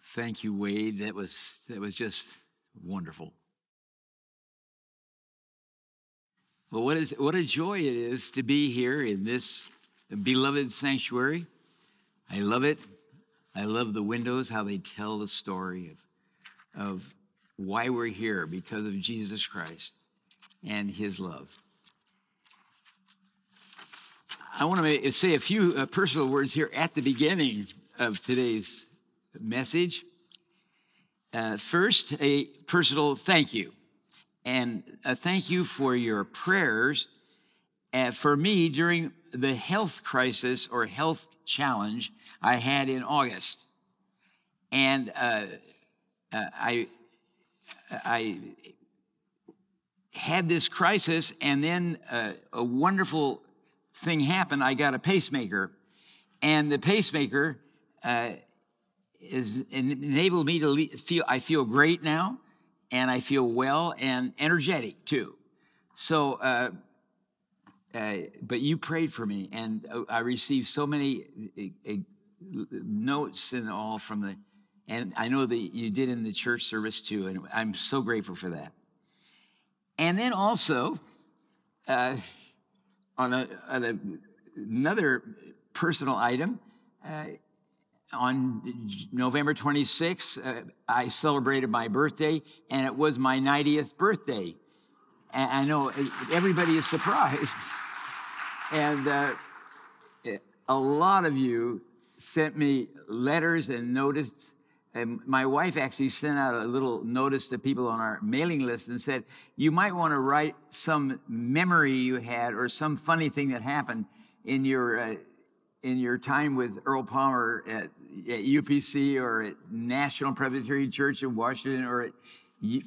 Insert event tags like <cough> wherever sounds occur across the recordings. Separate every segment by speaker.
Speaker 1: Thank you, Wade. That was that was just wonderful. Well, what is what a joy it is to be here in this beloved sanctuary. I love it. I love the windows, how they tell the story of, of why we're here because of Jesus Christ and his love. I want to say a few uh, personal words here at the beginning of today's message. Uh, first, a personal thank you. And a thank you for your prayers uh, for me during the health crisis or health challenge I had in August. And uh, uh, I, I had this crisis, and then uh, a wonderful thing happened. I got a pacemaker, and the pacemaker uh, is enabled me to feel. I feel great now, and I feel well and energetic too. So, uh, uh, but you prayed for me, and uh, I received so many uh, uh, notes and all from the, and I know that you did in the church service too, and I'm so grateful for that. And then also, uh, on, a, on a, another personal item, on November 26th, uh, I celebrated my birthday, and it was my 90th birthday. And I know everybody is surprised. <laughs> and uh, a lot of you sent me letters and notice. And my wife actually sent out a little notice to people on our mailing list and said, You might want to write some memory you had or some funny thing that happened in your. Uh, in your time with Earl Palmer at, at UPC or at National Presbyterian Church in Washington or at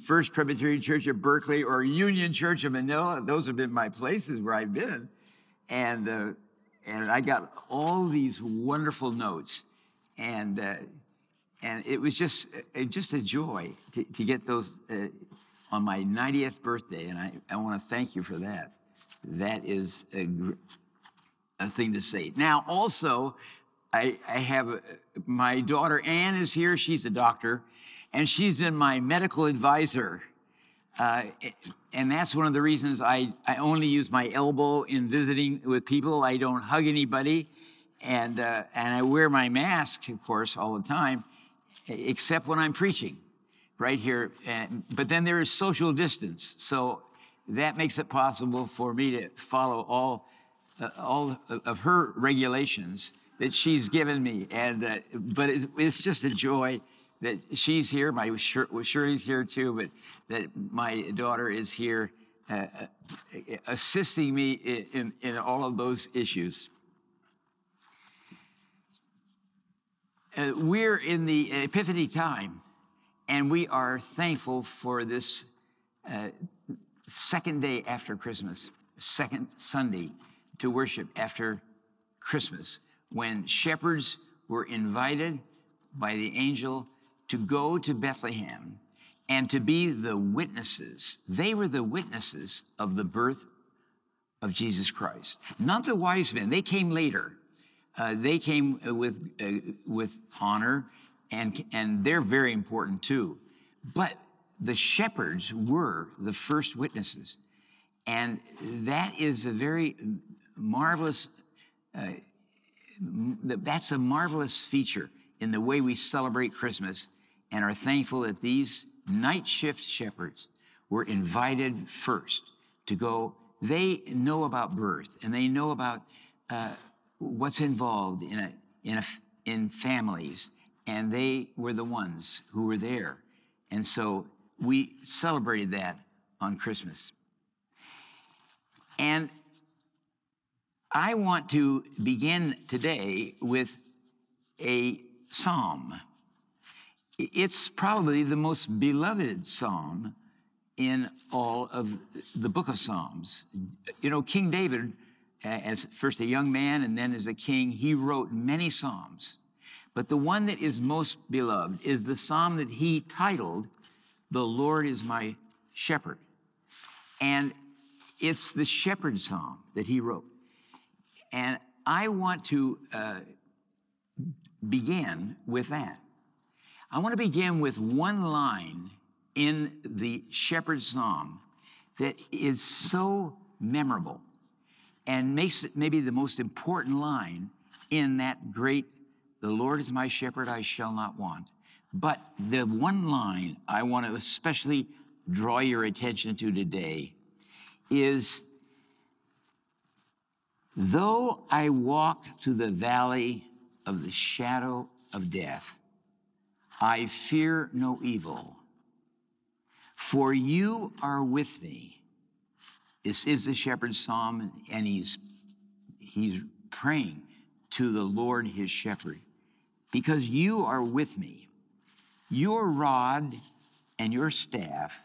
Speaker 1: First Presbyterian Church of Berkeley or Union Church of Manila, those have been my places where I've been. And, uh, and I got all these wonderful notes. And, uh, and it was just, uh, just a joy to, to get those uh, on my 90th birthday. And I, I want to thank you for that. That is a, a thing to say. Now, also, I, I have a, my daughter Anne is here. She's a doctor, and she's been my medical advisor. Uh, and that's one of the reasons I, I only use my elbow in visiting with people. I don't hug anybody, and uh, and I wear my mask, of course, all the time, except when I'm preaching, right here. And, but then there is social distance, so that makes it possible for me to follow all uh, all of her regulations that she's given me. And uh, but it, it's just a joy that she's here. My Shirley's here too, but that my daughter is here uh, uh assisting me in, in, in, all of those issues. Uh, we're in the Epiphany time, and we are thankful for this uh, second day after Christmas, second Sunday to worship after Christmas when shepherds were invited by the angel to go to Bethlehem and to be the witnesses. They were the witnesses of the birth of Jesus Christ, not the wise men. They came later. Uh, they came with, uh, with honor, and, and they're very important too. But the shepherds were the first witnesses. And that is a very marvelous, uh, that's a marvelous feature in the way we celebrate Christmas and are thankful that these night shift shepherds were invited first to go. They know about birth and they know about uh, what's involved in, a, in, a, in families, and they were the ones who were there. And so we celebrated that on Christmas. And I want to begin today with a psalm. It's probably the most beloved psalm in all of the book of Psalms. You know, King David, as first a young man and then as a king, he wrote many psalms. But the one that is most beloved is the psalm that he titled, The Lord is My Shepherd. And it's the shepherd psalm that he wrote. And I want to uh, begin with that. I want to begin with one line in the Shepherd's Psalm that is so memorable and makes it maybe the most important line in that great, The Lord is my shepherd, I shall not want. But the one line I want to especially draw your attention to today is Though I walk through the valley of the shadow of death, I fear no evil, for you are with me. This is the shepherd's psalm, and he's, he's praying to the Lord his shepherd because you are with me. Your rod and your staff,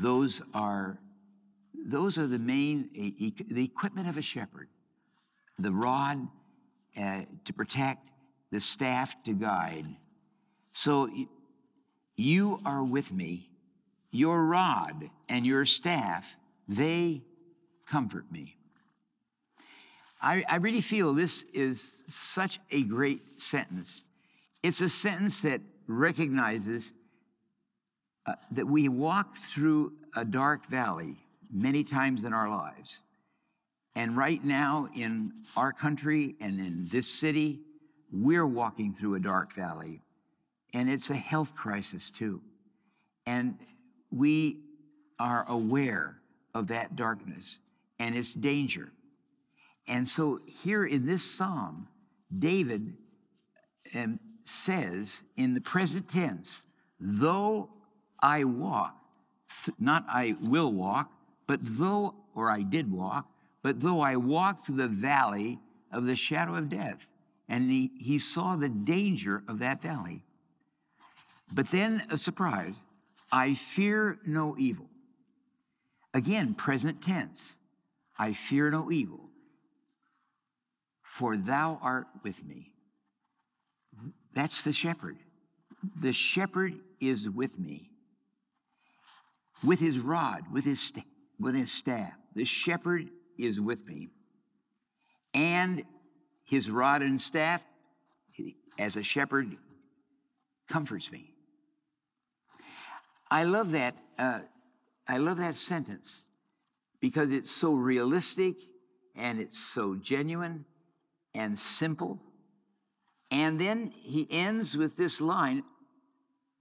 Speaker 1: those are those are the main the equipment of a shepherd. The rod uh, to protect the staff to guide. So you are with me. Your rod and your staff they comfort me. I, I really feel this is such a great sentence. It's a sentence that recognizes uh, that we walk through a dark valley many times in our lives. And right now in our country and in this city, we're walking through a dark valley. And it's a health crisis too. And we are aware of that darkness and its danger. And so here in this psalm, David um, says in the present tense, though I walk, not I will walk, but though, or I did walk, but though I walked through the valley of the shadow of death, and he, he saw the danger of that valley. But then a surprise I fear no evil. Again, present tense. I fear no evil, for thou art with me. That's the shepherd. The shepherd is with me. With his rod, with his staff with his staff. The shepherd is with me. And his rod and staff, as a shepherd, comforts me. I love that. Uh, I love that sentence because it's so realistic and it's so genuine and simple. And then he ends with this line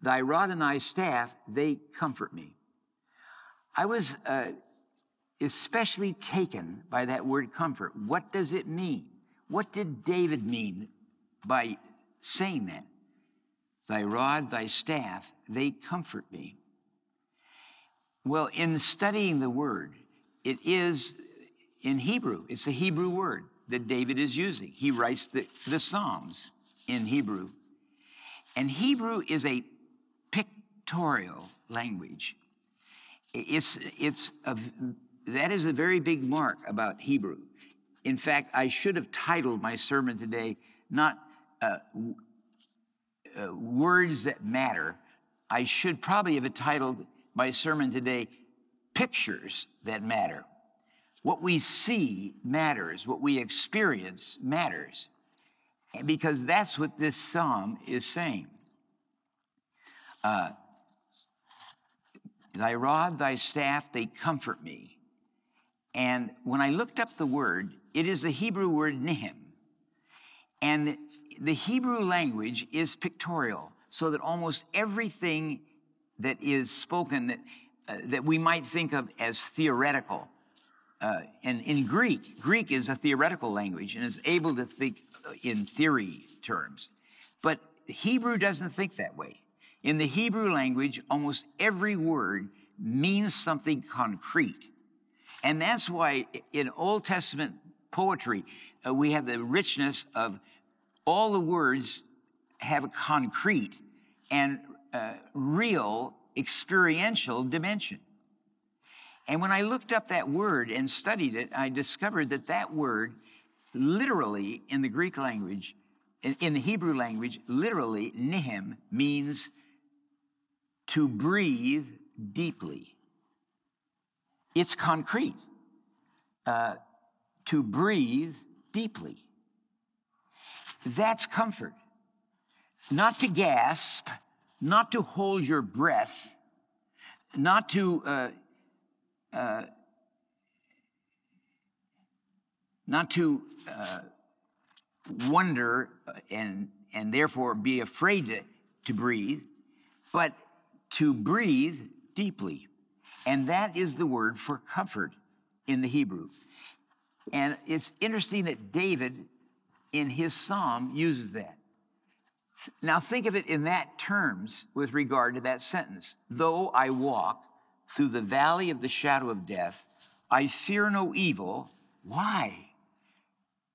Speaker 1: Thy rod and thy staff, they comfort me. I was uh, especially taken by that word comfort. What does it mean? What did David mean by saying that? Thy rod, thy staff, they comfort me. Well, in studying the word, it is in Hebrew, it's a Hebrew word that David is using. He writes the, the Psalms in Hebrew. And Hebrew is a pictorial language. It's, it's a that is a very big mark about Hebrew. In fact, I should have titled my sermon today not uh, uh, Words That Matter. I should probably have titled my sermon today Pictures That Matter. What we see matters, what we experience matters, because that's what this psalm is saying. Uh, thy rod, thy staff, they comfort me. And when I looked up the word, it is the Hebrew word nihem. And the Hebrew language is pictorial, so that almost everything that is spoken that, uh, that we might think of as theoretical, uh, and in Greek, Greek is a theoretical language and is able to think in theory terms. But Hebrew doesn't think that way. In the Hebrew language, almost every word means something concrete. And that's why in Old Testament poetry, uh, we have the richness of all the words have a concrete and uh, real experiential dimension. And when I looked up that word and studied it, I discovered that that word, literally in the Greek language, in, the Hebrew language, literally, nihem means to breathe deeply. It's concrete. Uh, to breathe deeply. That's comfort. not to gasp, not to hold your breath, not to uh, uh, not to uh, wonder and and therefore be afraid to, to breathe, but to breathe deeply. And that is the word for comfort in the Hebrew. And it's interesting that David, in his psalm, uses that. Now, think of it in that terms with regard to that sentence. Though I walk through the valley of the shadow of death, I fear no evil. Why?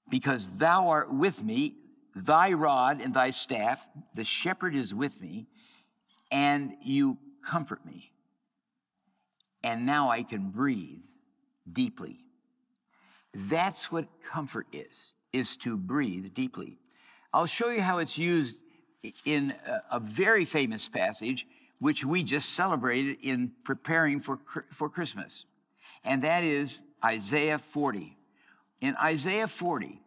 Speaker 1: Because thou art with me, thy rod and thy staff, the shepherd is with me, and you comfort me. And now I can breathe deeply. That's what comfort is, is to breathe deeply. I'll show you how it's used in a, a very famous passage, which we just celebrated in preparing for, for Christmas. And that is Isaiah 40. In Isaiah 40,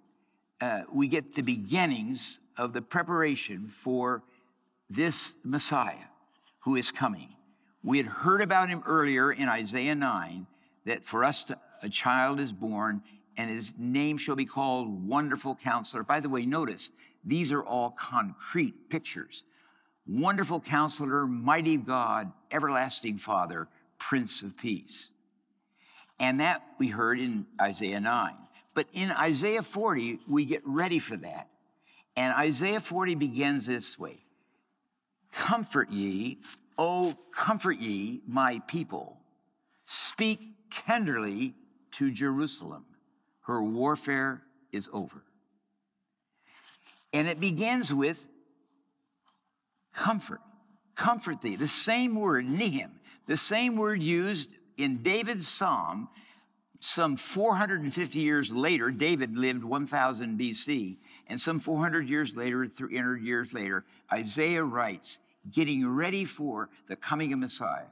Speaker 1: uh, we get the beginnings of the preparation for this Messiah who is coming. We had heard about him earlier in Isaiah 9 that for us to, a child is born and his name shall be called Wonderful Counselor. By the way, notice these are all concrete pictures. Wonderful Counselor, Mighty God, Everlasting Father, Prince of Peace. And that we heard in Isaiah 9. But in Isaiah 40, we get ready for that. And Isaiah 40 begins this way Comfort ye, O comfort ye, my people. Speak tenderly to Jerusalem. Her warfare is over. And it begins with comfort. Comfort thee. The same word, nihim, the same word used in David's psalm some 450 years later. David lived 1000 BC. And some 400 years later, 300 years later, Isaiah writes, getting ready for the coming of Messiah.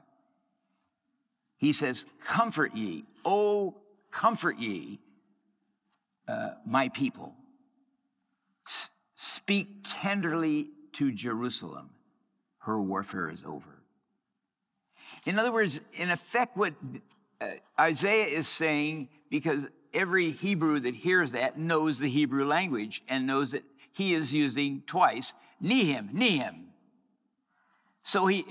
Speaker 1: He says, Comfort ye, oh, comfort ye, uh, my people. S- speak tenderly to Jerusalem. Her warfare is over. In other words, in effect, what uh, Isaiah is saying, because every Hebrew that hears that knows the Hebrew language and knows that he is using twice, Nehim, Nehim. So he,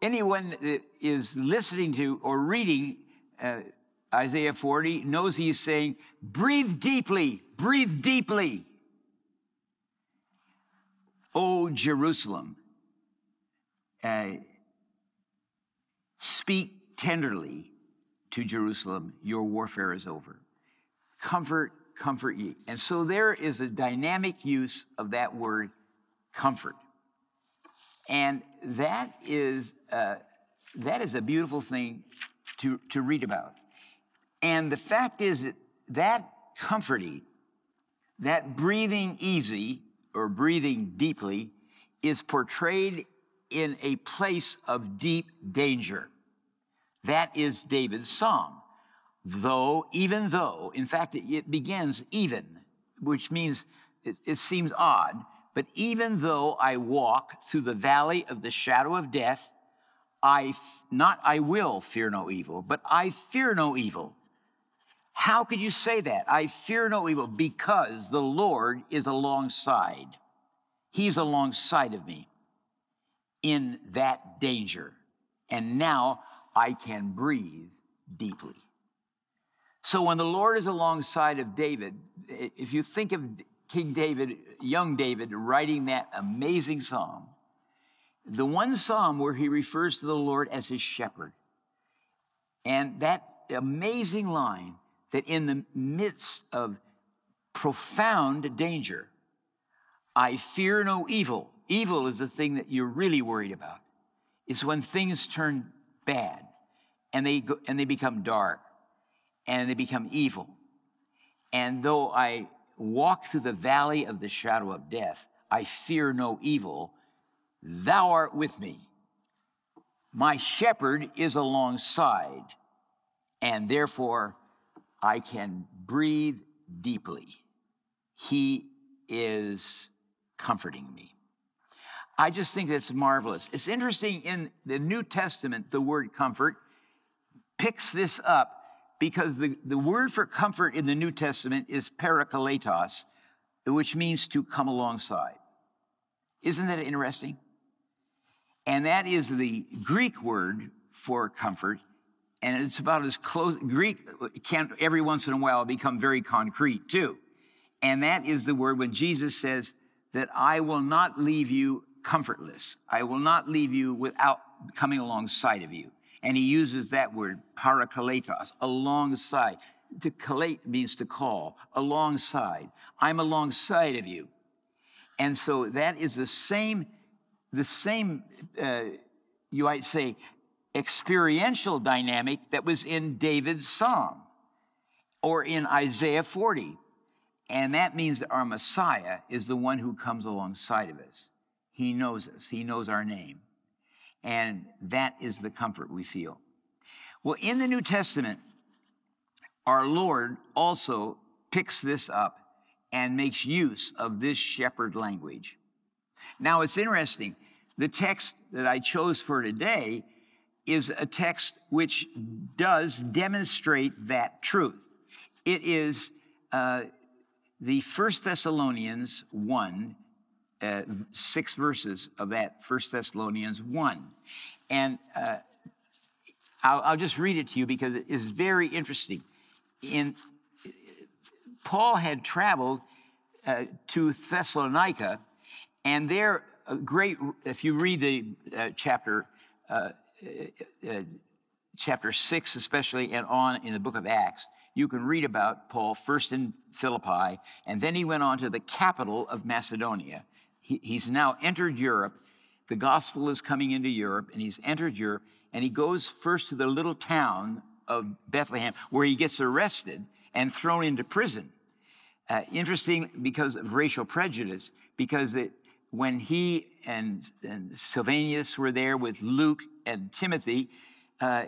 Speaker 1: anyone that is listening to or reading uh, Isaiah 40 knows he's saying, breathe deeply, breathe deeply. O Jerusalem, uh, speak tenderly to Jerusalem, your warfare is over. Comfort, comfort ye. And so there is a dynamic use of that word comfort. And that is, uh, that is a beautiful thing to, to read about. And the fact is that that comforting, that breathing easy or breathing deeply is portrayed in a place of deep danger. That is David's psalm. Though, even though, in fact, it, it begins even, which means it, it seems odd, but even though I walk through the valley of the shadow of death, I, not I will fear no evil, but I fear no evil how could you say that? I fear no evil because the Lord is alongside. He's alongside of me in that danger. And now I can breathe deeply. So when the Lord is alongside of David, if you think of King David, young David, writing that amazing psalm, the one psalm where he refers to the Lord as his shepherd, and that amazing line, that in the midst of profound danger, I fear no evil. Evil is the thing that you're really worried about. It's when things turn bad and they, go, and they become dark and they become evil. And though I walk through the valley of the shadow of death, I fear no evil. Thou art with me. My shepherd is alongside, and therefore I can breathe deeply. He is comforting me. I just think that's marvelous. It's interesting in the New Testament, the word comfort picks this up because the, the word for comfort in the New Testament is parakletos, which means to come alongside. Isn't that interesting? And that is the Greek word for comfort. And it's about as close, Greek can every once in a while become very concrete too. And that is the word when Jesus says that I will not leave you comfortless. I will not leave you without coming alongside of you. And he uses that word, parakletos, alongside. To collate means to call, alongside. I'm alongside of you. And so that is the same, the same, uh, you might say, experiential dynamic that was in David's psalm or in Isaiah 40. And that means that our Messiah is the one who comes alongside of us. He knows us, He knows our name. And that is the comfort we feel. Well, in the New Testament, our Lord also picks this up and makes use of this shepherd language. Now, it's interesting. The text that I chose for today is a text which does demonstrate that truth. It is uh, the First Thessalonians 1, uh, six verses of that First Thessalonians 1. And uh, I'll, I'll, just read it to you because it is very interesting. In, Paul had traveled uh, to Thessalonica, and there, a great, if you read the uh, chapter, uh, uh, chapter 6 especially, and on in the book of Acts, you can read about Paul first in Philippi, and then he went on to the capital of Macedonia, he, he's now entered Europe. The gospel is coming into Europe, and he's entered Europe, and he goes first to the little town of Bethlehem, where he gets arrested and thrown into prison. Uh, interesting because of racial prejudice, because it, when he and, and Silvanus were there with Luke and Timothy, uh,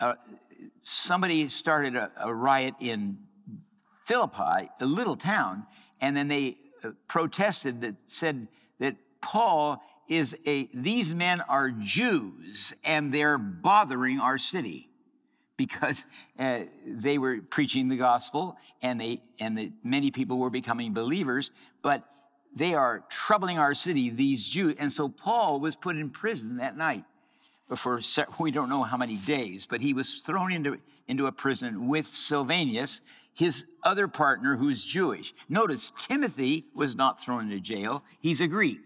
Speaker 1: uh, somebody started a, a, riot in Philippi, a little town, and then they protested that said that Paul is a, these men are Jews and they're bothering our city because uh, they were preaching the gospel and they, and the, many people were becoming believers, but they are troubling our city, these Jews. And so Paul was put in prison that night for we don't know how many days, but he was thrown into, into a prison with Silvanus, his other partner who's Jewish. Notice Timothy was not thrown into jail, he's a Greek.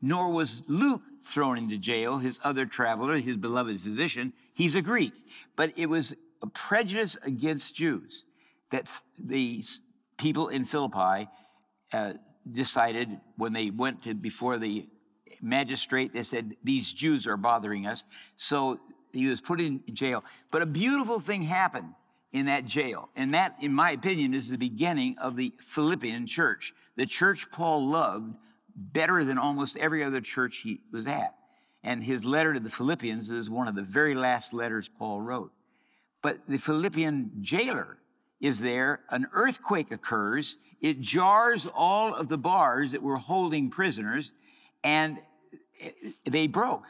Speaker 1: Nor was Luke thrown into jail, his other traveler, his beloved physician, he's a Greek. But it was a prejudice against Jews that these people in Philippi uh, decided when they went to before the magistrate, they said, These Jews are bothering us. So he was put in jail. But a beautiful thing happened in that jail. And that, in my opinion, is the beginning of the Philippian church, the church Paul loved better than almost every other church he was at. And his letter to the Philippians is one of the very last letters Paul wrote. But the Philippian jailer is there, an earthquake occurs, it jars all of the bars that were holding prisoners, and they broke.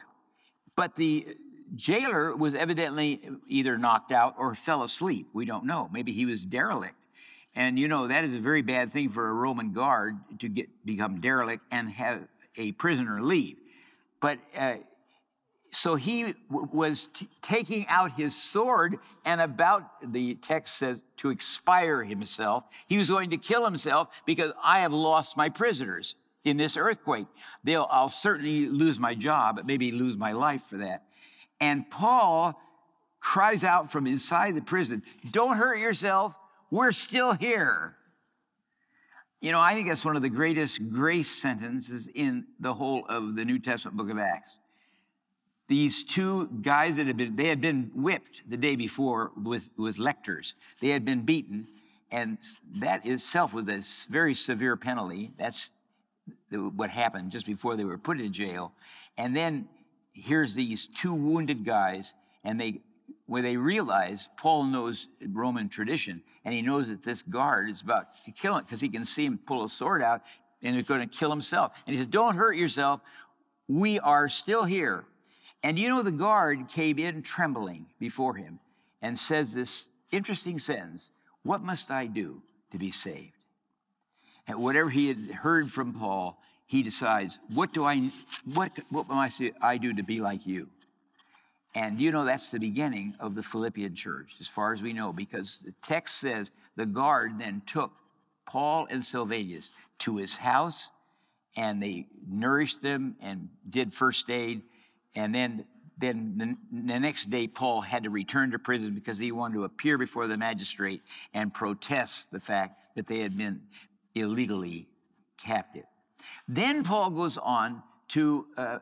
Speaker 1: But the jailer was evidently either knocked out or fell asleep. We don't know. Maybe he was derelict. And you know, that is a very bad thing for a Roman guard to get become derelict and have a prisoner leave. But uh, so he w- was t- taking out his sword and about, the text says, to expire himself. He was going to kill himself because I have lost my prisoners in this earthquake. They'll, I'll certainly lose my job, maybe lose my life for that. And Paul cries out from inside the prison, Don't hurt yourself. We're still here. You know, I think that's one of the greatest grace sentences in the whole of the New Testament book of Acts. These two guys that had been, they had been whipped the day before with, with lictors. They had been beaten, and that itself was a very severe penalty. That's what happened just before they were put in jail. And then here's these two wounded guys, and they where they realize Paul knows Roman tradition, and he knows that this guard is about to kill him because he can see him pull a sword out and he's going to kill himself. And he says, Don't hurt yourself. We are still here. And you know, the guard came in trembling before him and says this interesting sentence What must I do to be saved? And whatever he had heard from Paul, he decides, What do I, what, what must I do to be like you? And you know, that's the beginning of the Philippian church, as far as we know, because the text says the guard then took Paul and Silvanus to his house and they nourished them and did first aid. And then, then the, the next day, Paul had to return to prison because he wanted to appear before the magistrate and protest the fact that they had been illegally captive. Then Paul goes on to uh,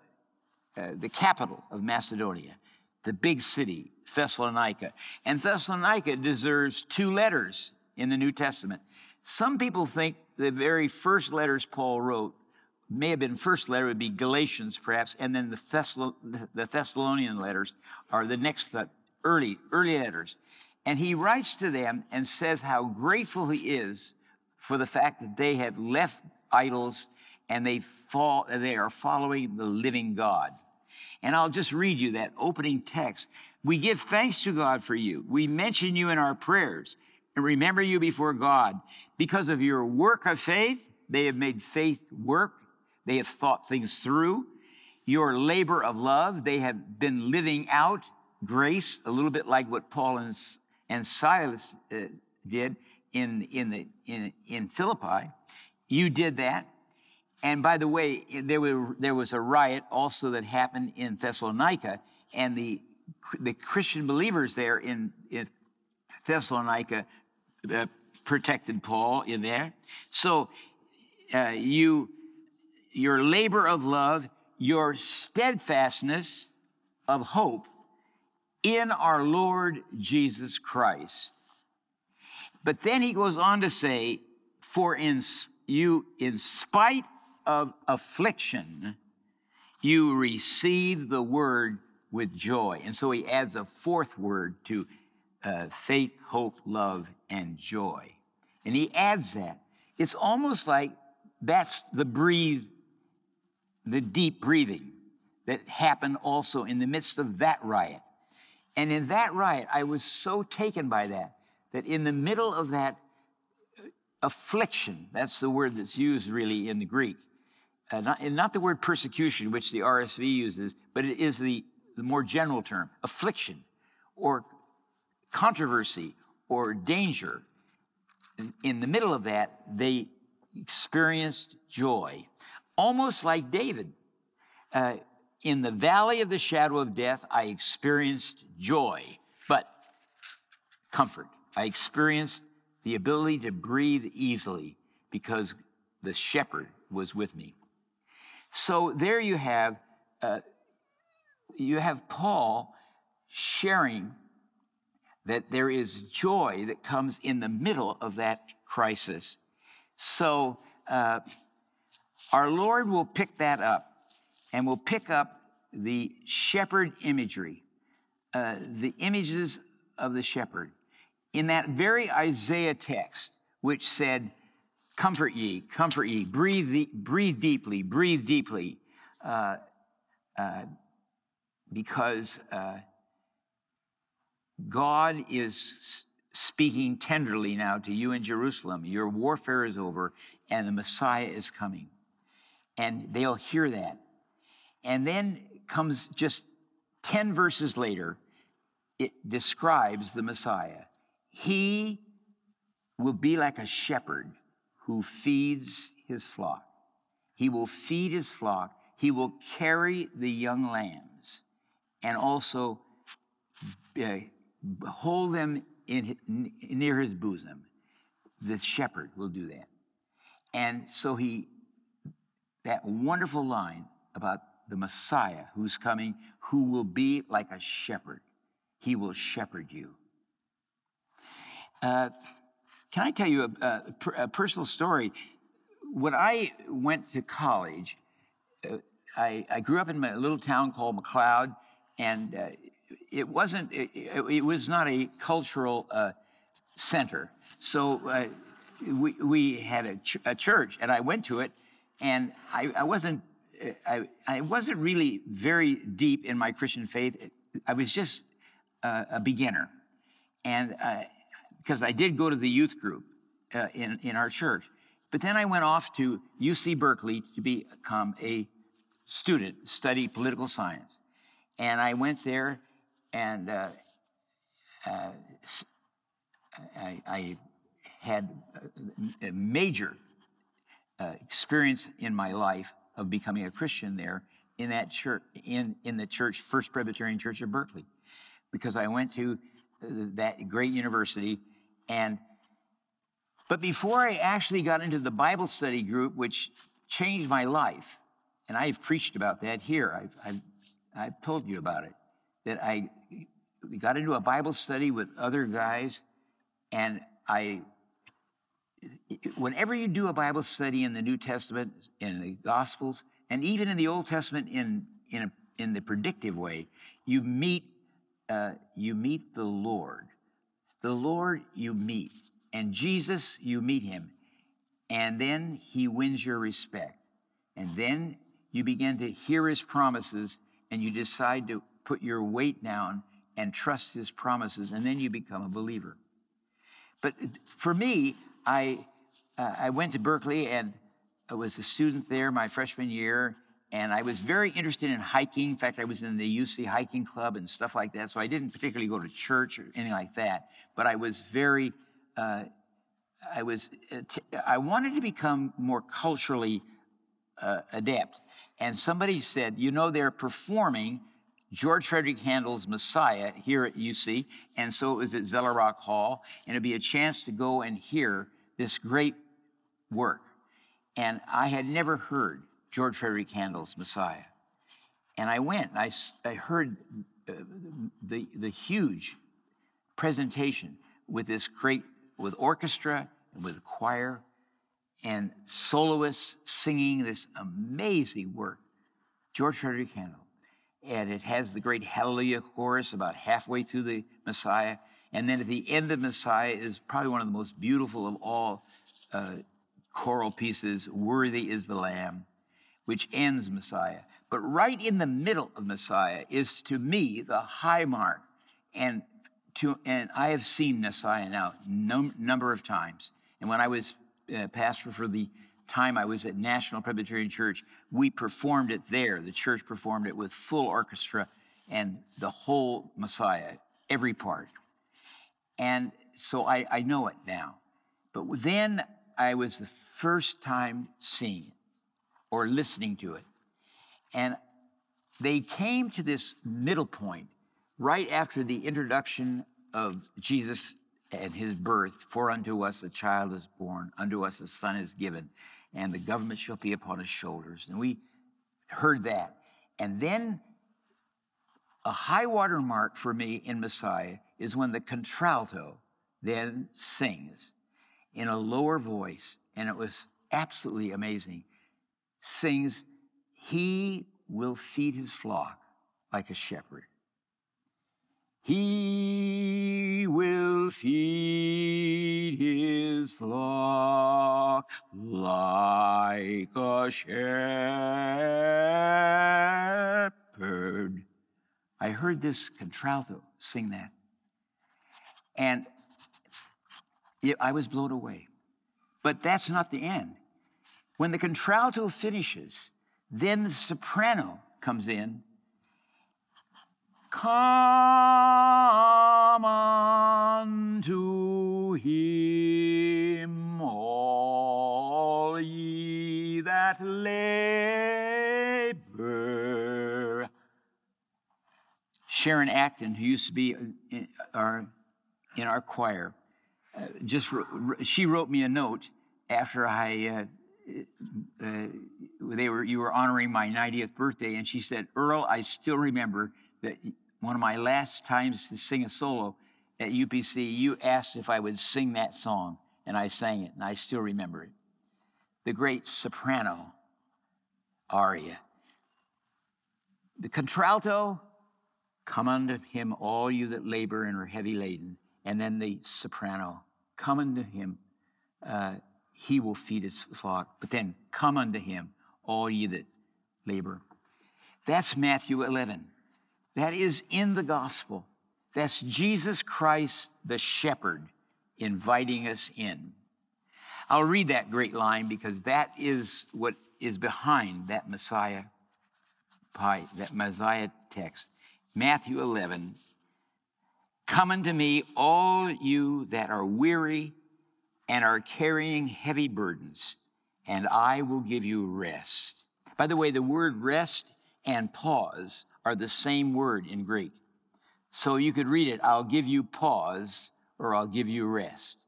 Speaker 1: uh, the capital of Macedonia, the big city, Thessalonica. And Thessalonica deserves two letters in the New Testament. Some people think the very first letters Paul wrote may have been first letter would be Galatians, perhaps, and then the, the Thessalonian letters are the next early early letters. And he writes to them and says how grateful he is for the fact that they have left idols and they fall they are following the living God. And I'll just read you that opening text. We give thanks to God for you. We mention you in our prayers and remember you before God. Because of your work of faith, they have made faith work they have thought things through. Your labor of love, they have been living out grace, a little bit like what Paul and, and Silas uh, did in, in, the, in, in Philippi. You did that. And by the way, there, were, there was a riot also that happened in Thessalonica, and the, the Christian believers there in, in Thessalonica uh, protected Paul in there. So uh, you your labor of love, your steadfastness of hope in our Lord Jesus Christ. But then he goes on to say, For in you, in spite of affliction, you receive the word with joy. And so he adds a fourth word to uh, faith, hope, love, and joy. And he adds that. It's almost like that's the breathe the deep breathing that happened also in the midst of that riot. And in that riot, I was so taken by that, that in the middle of that affliction, that's the word that's used really in the Greek, uh, not, and not the word persecution, which the RSV uses, but it is the, the more general term, affliction or controversy or danger. In, in the middle of that, they experienced joy almost like David. Uh, in the valley of the shadow of death, I experienced joy, but comfort. I experienced the ability to breathe easily because the shepherd was with me. So there you have, uh, you have Paul sharing that there is joy that comes in the middle of that crisis. So, uh, our Lord will pick that up and will pick up the shepherd imagery, uh, the images of the shepherd. In that very Isaiah text, which said, Comfort ye, comfort ye, breathe, breathe deeply, breathe deeply, uh, uh, because uh, God is speaking tenderly now to you in Jerusalem. Your warfare is over, and the Messiah is coming and they'll hear that. And then comes just 10 verses later, it describes the Messiah. He will be like a shepherd who feeds his flock. He will feed his flock. He will carry the young lambs and also uh, hold them in, near his bosom. The shepherd will do that. And so he that wonderful line about the Messiah who's coming, who will be like a shepherd. He will shepherd you. Uh, can I tell you a, a, a, personal story? When I went to college, uh, I, I, grew up in a little town called McCloud, and uh, it wasn't, it, it, was not a cultural uh, center. So uh, we, we had a, ch- a church, and I went to it, and I, I wasn't I, I wasn't really very deep in my Christian faith. I was just uh, a beginner. And because I did go to the youth group uh, in, in our church. But then I went off to UC Berkeley to become a student, study political science. And I went there and uh, uh, I, I, had a major uh, experience in my life of becoming a Christian there in that church, in, in the church, First Presbyterian Church of Berkeley, because I went to uh, that great university and but before I actually got into the Bible study group, which changed my life, and I've preached about that here, I've, I've, I've told you about it, that I got into a Bible study with other guys, and I, whenever you do a Bible study in the New Testament, in the Gospels, and even in the Old Testament in, in, a, in the predictive way, you meet, uh, you meet the Lord. The Lord you meet and Jesus, you meet him, and then he wins your respect. And then you begin to hear his promises, and you decide to put your weight down and trust his promises, and then you become a believer. But for me, I, uh, I went to Berkeley and I was a student there my freshman year, and I was very interested in hiking. In fact, I was in the UC hiking club and stuff like that. So I didn't particularly go to church or anything like that, but I was very uh, I was, uh, I wanted to become more culturally uh, adept. And somebody said, you know, they're performing George Frederick Handel's Messiah here at UC. And so it was at Zellerbach Hall. And it'd be a chance to go and hear this great work. And I had never heard George Frederick Handel's Messiah. And I went, I, I heard uh, the, the huge presentation with this great with orchestra and with choir and soloists singing this amazing work, George Frederick Handel. And it has the great Hallelujah chorus about halfway through the Messiah. And then at the end of Messiah is probably one of the most beautiful of all uh, choral pieces, Worthy is the Lamb, which ends Messiah. But right in the middle of Messiah is to me the high mark and to, and I have seen Messiah now no number of times. And when I was uh, pastor for the time I was at National Presbyterian Church, we performed it there. The church performed it with full orchestra and the whole Messiah, every part. And so I, I know it now. But then I was the first time seeing it or listening to it. And they came to this middle point right after the introduction of Jesus and his birth, for unto us a child is born, unto us a son is given, and the government shall be upon his shoulders. And we heard that. And then a high water mark for me in Messiah is when the contralto then sings in a lower voice, and it was absolutely amazing. Sings, He will feed his flock like a shepherd. He will feed his flock like a shepherd. I heard this contralto sing that. And I was blown away. But that's not the end. When the contralto finishes, then the soprano comes in Come unto him, all ye that labor. Sharon Acton, who used to be in our, in our choir, uh, just she wrote me a note after I uh, they were you were honoring my 90th birthday, and she said, "Earl, I still remember that one of my last times to sing a solo at UPC, you asked if I would sing that song, and I sang it, and I still remember it. The great soprano aria. The contralto, come unto him, all you that labor and are heavy laden. And then the soprano, come unto him, uh, he will feed his flock. But then, come unto him, all ye that labor. That's Matthew 11. That is in the gospel. That's Jesus Christ, the shepherd, inviting us in. I'll read that great line because that is what is behind that Messiah pie, that Messiah text. Matthew 11. Come unto me, all you that are weary and are carrying heavy burdens, and I will give you rest. By the way, the word rest and pause are the same word in Greek. So you could read it, I'll give you pause or I'll give you rest.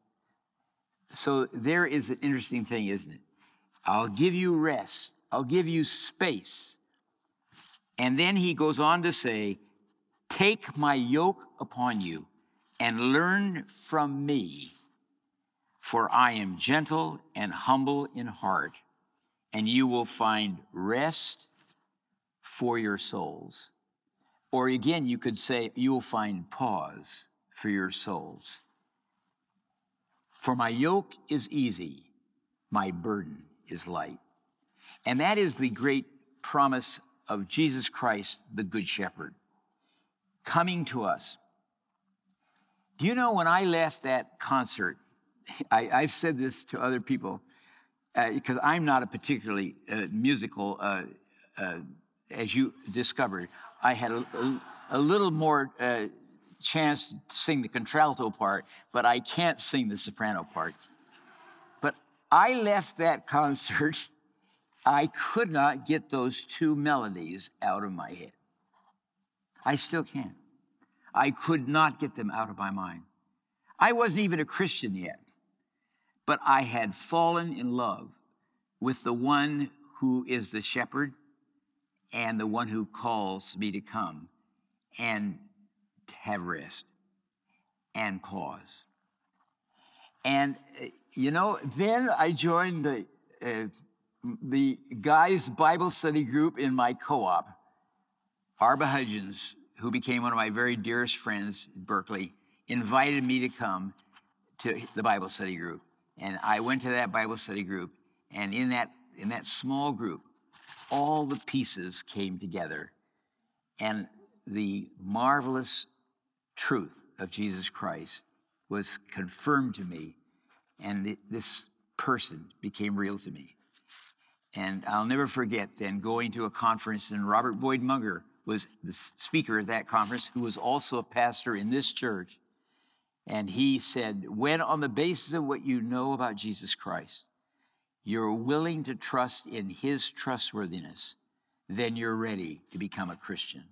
Speaker 1: So there is an interesting thing, isn't it? I'll give you rest. I'll give you space. And then he goes on to say, Take my yoke upon you and learn from me, for I am gentle and humble in heart, and you will find rest for your souls. Or again, you could say, You will find pause for your souls. For my yoke is easy, my burden is light. And that is the great promise of Jesus Christ, the Good Shepherd, coming to us. Do you know when I left that concert? <laughs> I, have said this to other people because uh, I'm not a particularly uh, musical, uh, uh as you discovered. I had a, a, a little more uh, chance to sing the contralto part, but I can't sing the soprano part. But I left that <laughs> concert, I could not get those two melodies out of my head. I still can't. I could not get them out of my mind. I wasn't even a Christian yet, but I had fallen in love with the one who is the shepherd and the one who calls me to come and have rest and pause. And, uh, you know, then I joined the, uh, the guys' Bible study group in my co op. Arba Hudgens, who became one of my very dearest friends at Berkeley, invited me to come to the Bible study group. And I went to that Bible study group, and in that, in that small group, all the pieces came together. And the marvelous truth of Jesus Christ was confirmed to me, and this person became real to me. And I'll never forget then going to a conference, and Robert Boyd Munger was the speaker at that conference, who was also a pastor in this church. And he said, When on the basis of what you know about Jesus Christ, you're willing to trust in his trustworthiness, then you're ready to become a Christian,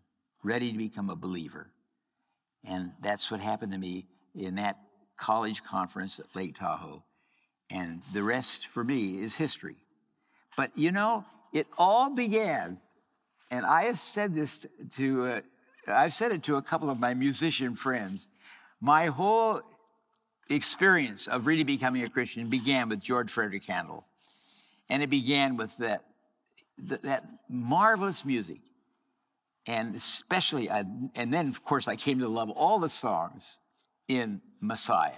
Speaker 1: ready to become a believer. And that's what happened to me in that college conference at Lake Tahoe. And the rest for me is history. But you know, it all began, and I have said this to, uh, I've said it to a couple of my musician friends. My whole experience of really becoming a Christian began with George Frederick Handel. And it began with that, that marvelous music and especially, I, and then of course I came to love all the songs in Messiah.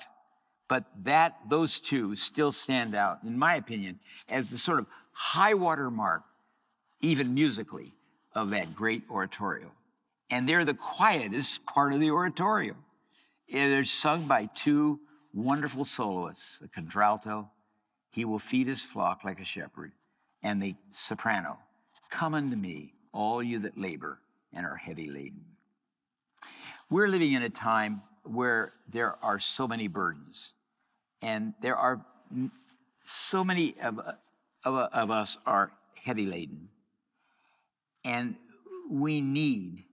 Speaker 1: But that, those two still stand out, in my opinion, as the sort of high water mark, even musically, of that great oratorio. And they're the quietest part of the oratorio. They're sung by two wonderful soloists, a contralto, he will feed his flock like a shepherd, and the soprano, come unto me, all you that labor and are heavy laden. We're living in a time where there are so many burdens, and there are so many of, of, of us are heavy laden, and we need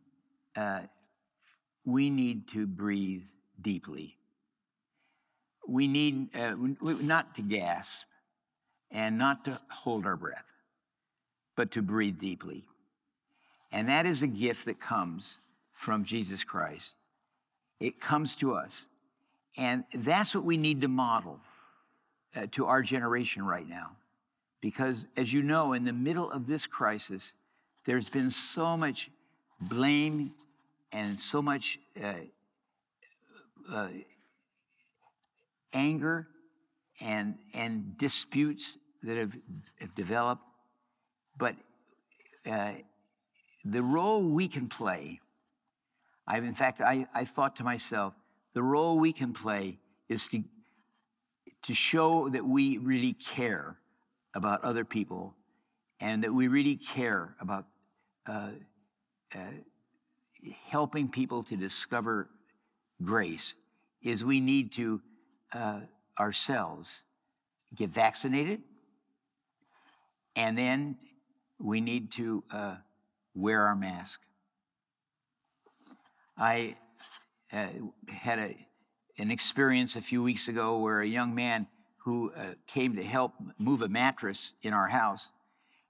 Speaker 1: uh, we need to breathe deeply. We need uh, not to gasp and not to hold our breath, but to breathe deeply. And that is a gift that comes from Jesus Christ. It comes to us. And that's what we need to model uh, to our generation right now. Because, as you know, in the middle of this crisis, there's been so much blame and so much uh, uh, anger and, and disputes that have, have developed. But uh, the role we can play, I've in fact, I, I thought to myself, the role we can play is to, to show that we really care about other people and that we really care about uh, uh, helping people to discover grace is we need to uh, ourselves get vaccinated and then we need to uh, wear our mask. I uh, had a, an experience a few weeks ago where a young man who uh, came to help move a mattress in our house,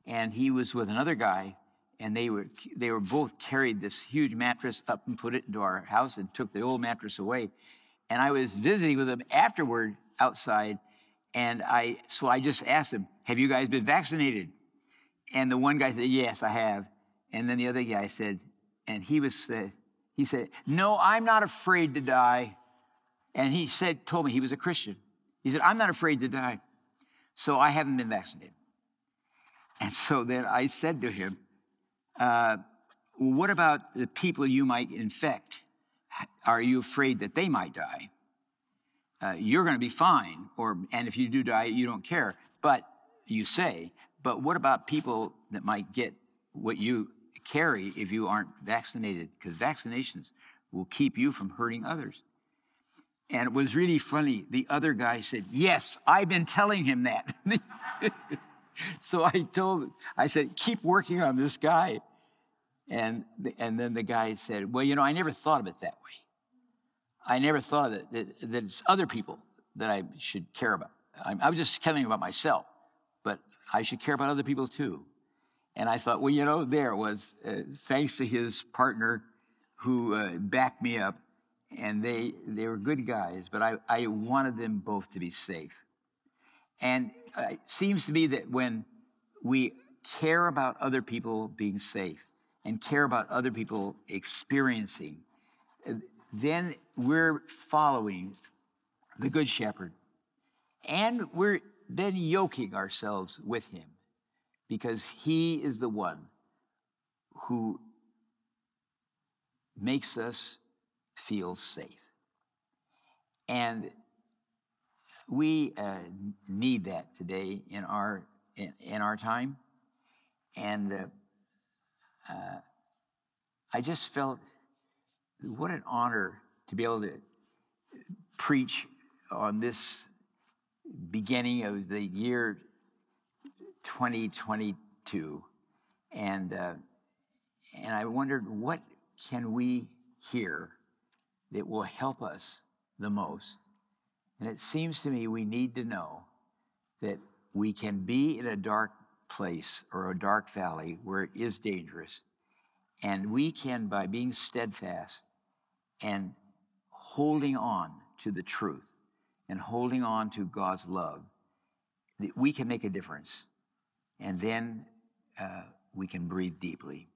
Speaker 1: and he was with another guy, and they were they were both carried this huge mattress up and put it into our house and took the old mattress away. And I was visiting with them afterward outside, and I so I just asked them "Have you guys been vaccinated?" And the one guy said, "Yes, I have." And then the other guy said, and he was uh, he said, "No, I'm not afraid to die." And he said, told me he was a Christian. He said, I'm not afraid to die. So I haven't been vaccinated. And so then I said to him, uh, What about the people you might infect? Are you afraid that they might die? Uh, you're going to be fine, or and if you do die, you don't care. But you say, but what about people that might get what you carry if you aren't vaccinated? Because vaccinations will keep you from hurting others. And it was really funny. The other guy said, Yes, I've been telling him that. <laughs> so I told, I said, Keep working on this guy. And, and then the guy said, Well, you know, I never thought of it that way. I never thought that, that, that it's other people that I should care about. I, I was just telling about myself, but I should care about other people too. And I thought, well, you know, there was, uh, thanks to his partner who uh, backed me up, and they, they were good guys, but I, I wanted them both to be safe. And it seems to me that when we care about other people being safe and care about other people experiencing, then we're following the Good Shepherd. And we're then yoking ourselves with him because he is the one who makes us feel safe. And we uh, need that today in our in, in our time. And uh, uh, I just felt what an honor to be able to preach on this beginning of the year 2022. And, uh, and I wondered, what can we hear that will help us the most. And it seems to me we need to know that we can be in a dark place or a dark valley where it is dangerous. And we can, by being steadfast and holding on to the truth and holding on to God's love, we can make a difference. And then uh, we can breathe deeply.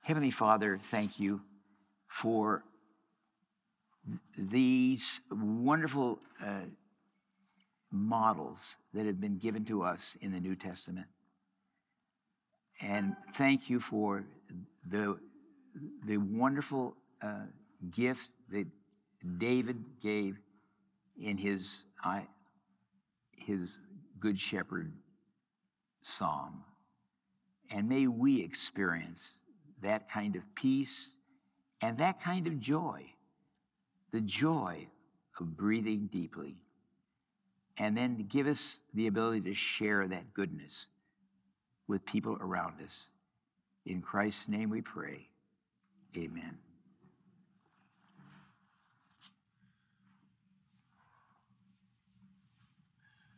Speaker 1: Heavenly Father, thank you for these wonderful uh, models that have been given to us in the New Testament. And thank you for the, the wonderful uh, gift that David gave in his, uh, his Good Shepherd psalm. And may we experience that kind of peace and that kind of joy, the joy of breathing deeply, and then give us the ability to share that goodness with people around us. In Christ's name we pray. Amen.